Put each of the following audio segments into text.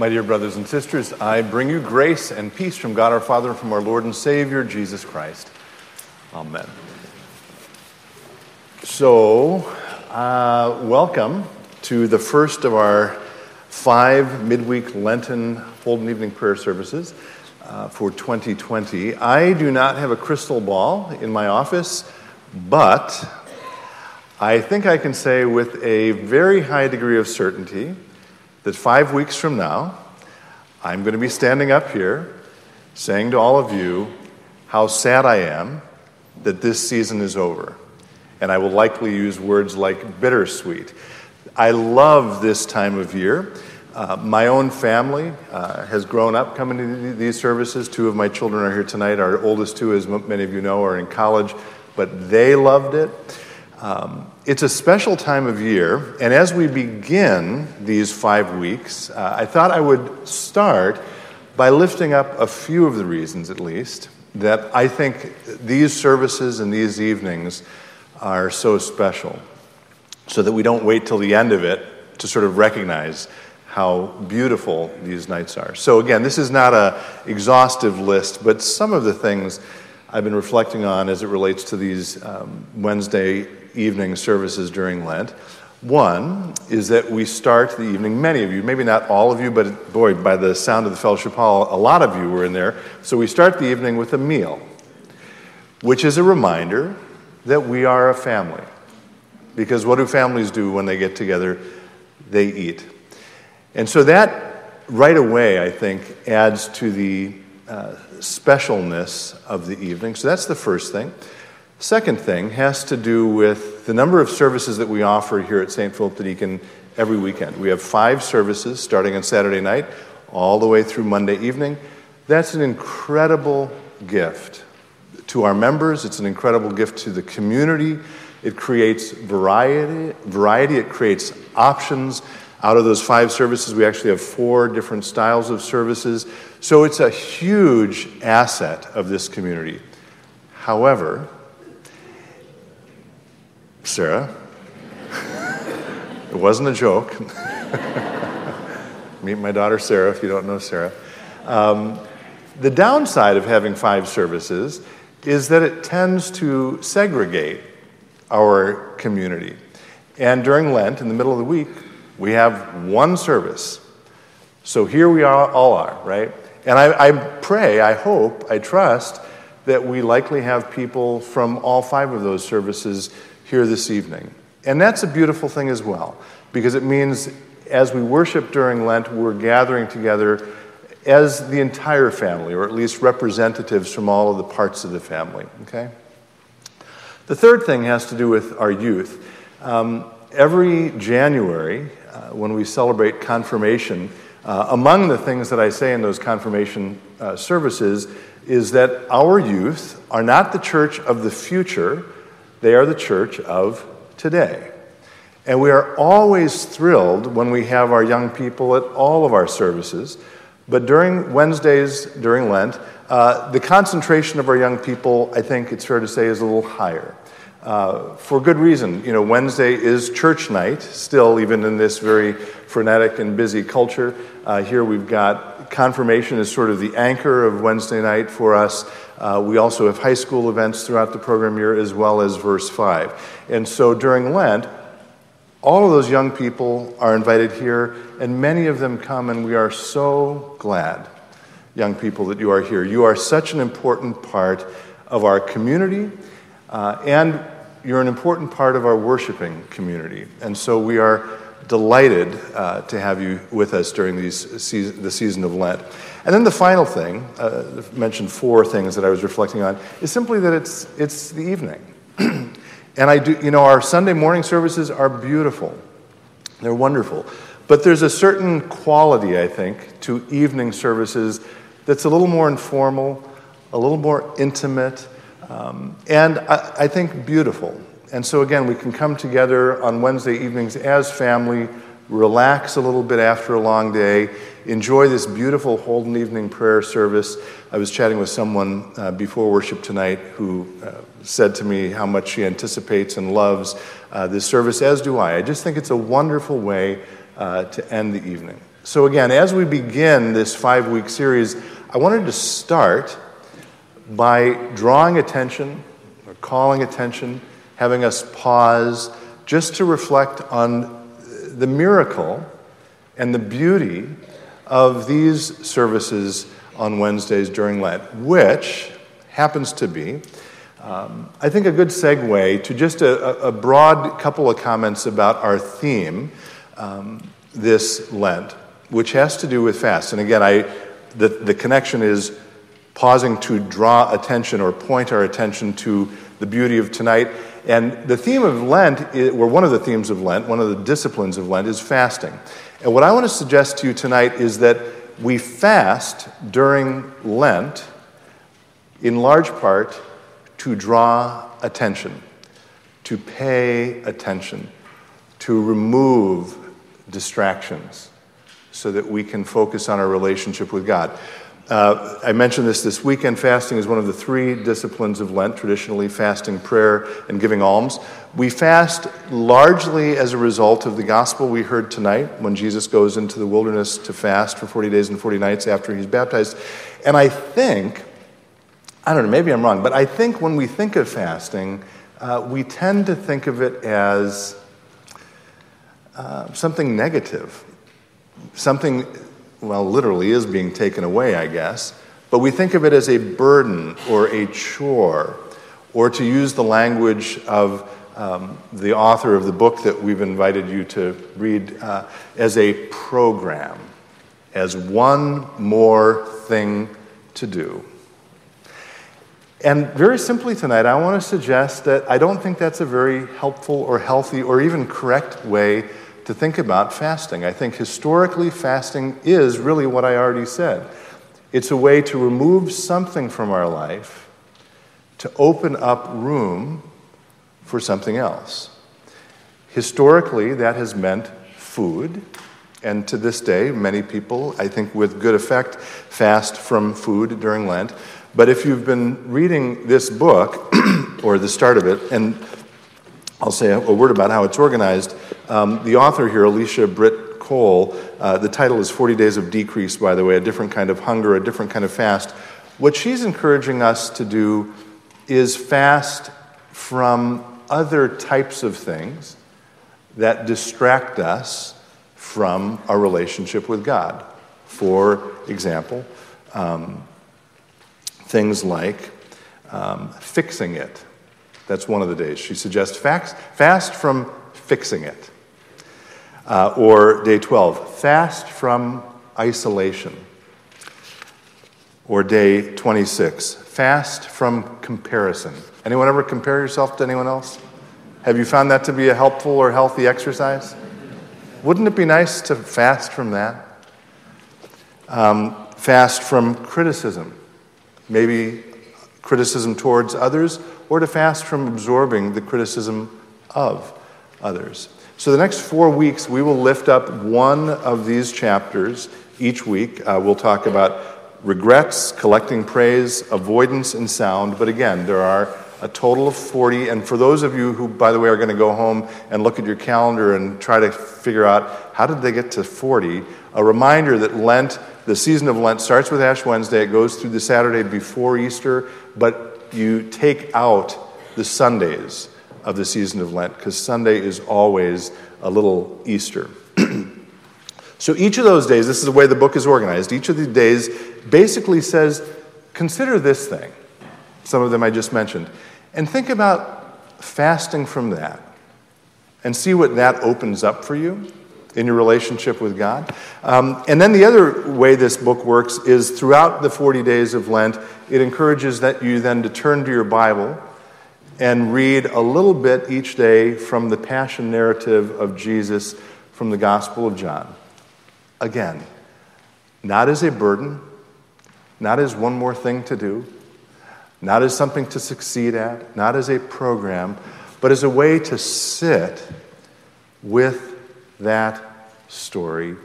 My dear brothers and sisters, I bring you grace and peace from God our Father and from our Lord and Savior, Jesus Christ. Amen. So, uh, welcome to the first of our five midweek Lenten Holden Evening Prayer services uh, for 2020. I do not have a crystal ball in my office, but I think I can say with a very high degree of certainty that five weeks from now, I'm going to be standing up here saying to all of you how sad I am that this season is over. And I will likely use words like bittersweet. I love this time of year. Uh, my own family uh, has grown up coming to these services. Two of my children are here tonight. Our oldest two, as many of you know, are in college, but they loved it. Um, it's a special time of year, and as we begin these five weeks, uh, I thought I would start by lifting up a few of the reasons, at least, that I think these services and these evenings are so special, so that we don't wait till the end of it to sort of recognize how beautiful these nights are. So, again, this is not an exhaustive list, but some of the things I've been reflecting on as it relates to these um, Wednesday evening services during Lent. One is that we start the evening, many of you, maybe not all of you, but boy, by the sound of the fellowship hall, a lot of you were in there. So we start the evening with a meal, which is a reminder that we are a family. Because what do families do when they get together? They eat. And so that right away, I think, adds to the uh, specialness of the evening. So that's the first thing. Second thing has to do with the number of services that we offer here at St. Philip the Deacon every weekend. We have five services starting on Saturday night all the way through Monday evening. That's an incredible gift to our members, it's an incredible gift to the community. It creates variety, variety, it creates options. Out of those five services, we actually have four different styles of services. So it's a huge asset of this community. However, Sarah. it wasn't a joke. Meet my daughter Sarah if you don't know Sarah. Um, the downside of having five services is that it tends to segregate our community. And during Lent, in the middle of the week, we have one service. So here we are, all are, right? And I, I pray, I hope, I trust that we likely have people from all five of those services here this evening. And that's a beautiful thing as well, because it means as we worship during Lent, we're gathering together as the entire family, or at least representatives from all of the parts of the family, okay? The third thing has to do with our youth. Um, every January, uh, when we celebrate confirmation, uh, among the things that I say in those confirmation uh, services is that our youth are not the church of the future, they are the church of today. And we are always thrilled when we have our young people at all of our services. But during Wednesdays, during Lent, uh, the concentration of our young people, I think it's fair to say, is a little higher. Uh, for good reason. You know, Wednesday is church night, still, even in this very frenetic and busy culture. Uh, here we've got confirmation as sort of the anchor of Wednesday night for us. Uh, we also have high school events throughout the program year as well as verse 5. And so during Lent, all of those young people are invited here, and many of them come, and we are so glad, young people, that you are here. You are such an important part of our community, uh, and you're an important part of our worshiping community. And so we are delighted uh, to have you with us during these season, the season of Lent. And then the final thing, uh, mentioned four things that I was reflecting on, is simply that it's, it's the evening. and I do, you know, our Sunday morning services are beautiful, they're wonderful. But there's a certain quality, I think, to evening services that's a little more informal, a little more intimate, um, and I, I think beautiful. And so, again, we can come together on Wednesday evenings as family, relax a little bit after a long day, enjoy this beautiful Holden evening prayer service. I was chatting with someone uh, before worship tonight who uh, said to me how much she anticipates and loves uh, this service, as do I. I just think it's a wonderful way uh, to end the evening. So, again, as we begin this five week series, I wanted to start by drawing attention or calling attention, having us pause just to reflect on the miracle and the beauty of these services on Wednesdays during Lent, which happens to be, um, I think, a good segue to just a, a, broad couple of comments about our theme um, this Lent, which has to do with fast. And again, I, the, the connection is pausing to draw attention or point our attention to the beauty of tonight. And the theme of Lent, or one of the themes of Lent, one of the disciplines of Lent, is fasting. And what I want to suggest to you tonight is that we fast during Lent in large part to draw attention, to pay attention, to remove distractions so that we can focus on our relationship with God. Uh, I mentioned this this weekend. Fasting is one of the three disciplines of Lent, traditionally fasting, prayer, and giving alms. We fast largely as a result of the gospel we heard tonight when Jesus goes into the wilderness to fast for 40 days and 40 nights after he's baptized. And I think, I don't know, maybe I'm wrong, but I think when we think of fasting, uh, we tend to think of it as uh, something negative, something well, literally is being taken away, I guess, but we think of it as a burden or a chore, or to use the language of um, the author of the book that we've invited you to read, uh, as a program, as one more thing to do. And very simply tonight, I want to suggest that I don't think that's a very helpful or healthy or even correct way to think about fasting. I think historically, fasting is really what I already said it's a way to remove something from our life to open up room for something else. Historically, that has meant food. And to this day, many people, I think with good effect, fast from food during Lent. But if you've been reading this book, or the start of it, and I'll say a word about how it's organized. Um, the author here, Alicia Britt Chole, uh, the title is 40 Days of Decrease, by the way, a different kind of hunger, a different kind of fast. What she's encouraging us to do is fast from other types of things that distract us from our relationship with God. For example, um, things like um, fixing it that's one of the days. She suggests fast, from fixing it. Uh, or day 12, fast from isolation. Or day 26, fast from comparison. Anyone ever compare yourself to anyone else? Have you found that to be a helpful or healthy exercise? Wouldn't it be nice to fast from that? Um, fast from criticism. Maybe criticism towards others or to fast from absorbing the criticism of others. So, the next four weeks, we will lift up one of these chapters each week. Uh, we'll talk about regrets, collecting praise, avoidance, and sound. But again, there are a total of 40. And for those of you who, by the way, are going to go home and look at your calendar and try to figure out how did they get to 40, a reminder that Lent, the season of Lent, starts with Ash Wednesday. It goes through the Saturday before Easter, but you take out the Sundays of the season of Lent, because Sunday is always a little Easter. so each of those days, this is the way the book is organized, each of these days basically says, consider this thing, some of them I just mentioned, and think about fasting from that and see what that opens up for you in your relationship with God. Um, and then the other way this book works is throughout the 40 days of Lent, it encourages that you then to turn to your Bible and read a little bit each day from the passion narrative of Jesus from the Gospel of John. Again, not as a burden, not as one more thing to do, not as something to succeed at, not as a program, but as a way to sit with that story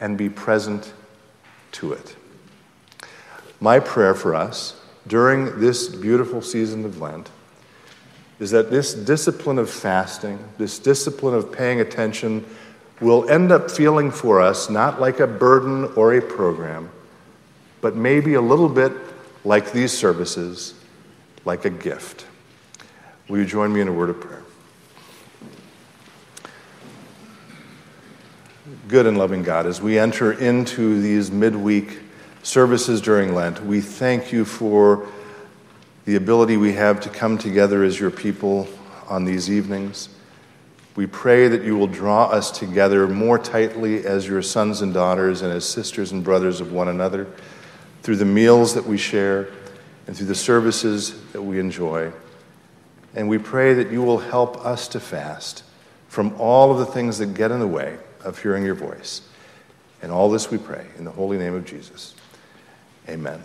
and be present to it. My prayer for us during this beautiful season of Lent is that this discipline of fasting, this discipline of paying attention will end up feeling for us not like a burden or a program, but maybe a little bit like these services, like a gift. Will you join me in a word of prayer? Good and loving God, as we enter into these midweek services during Lent, we thank you for the ability we have to come together as your people on these evenings. We pray that you will draw us together more tightly as your sons and daughters and as sisters and brothers of one another through the meals that we share and through the services that we enjoy. And we pray that you will help us to fast from all of the things that get in the way of hearing your voice. And all this we pray in the holy name of Jesus. Amen.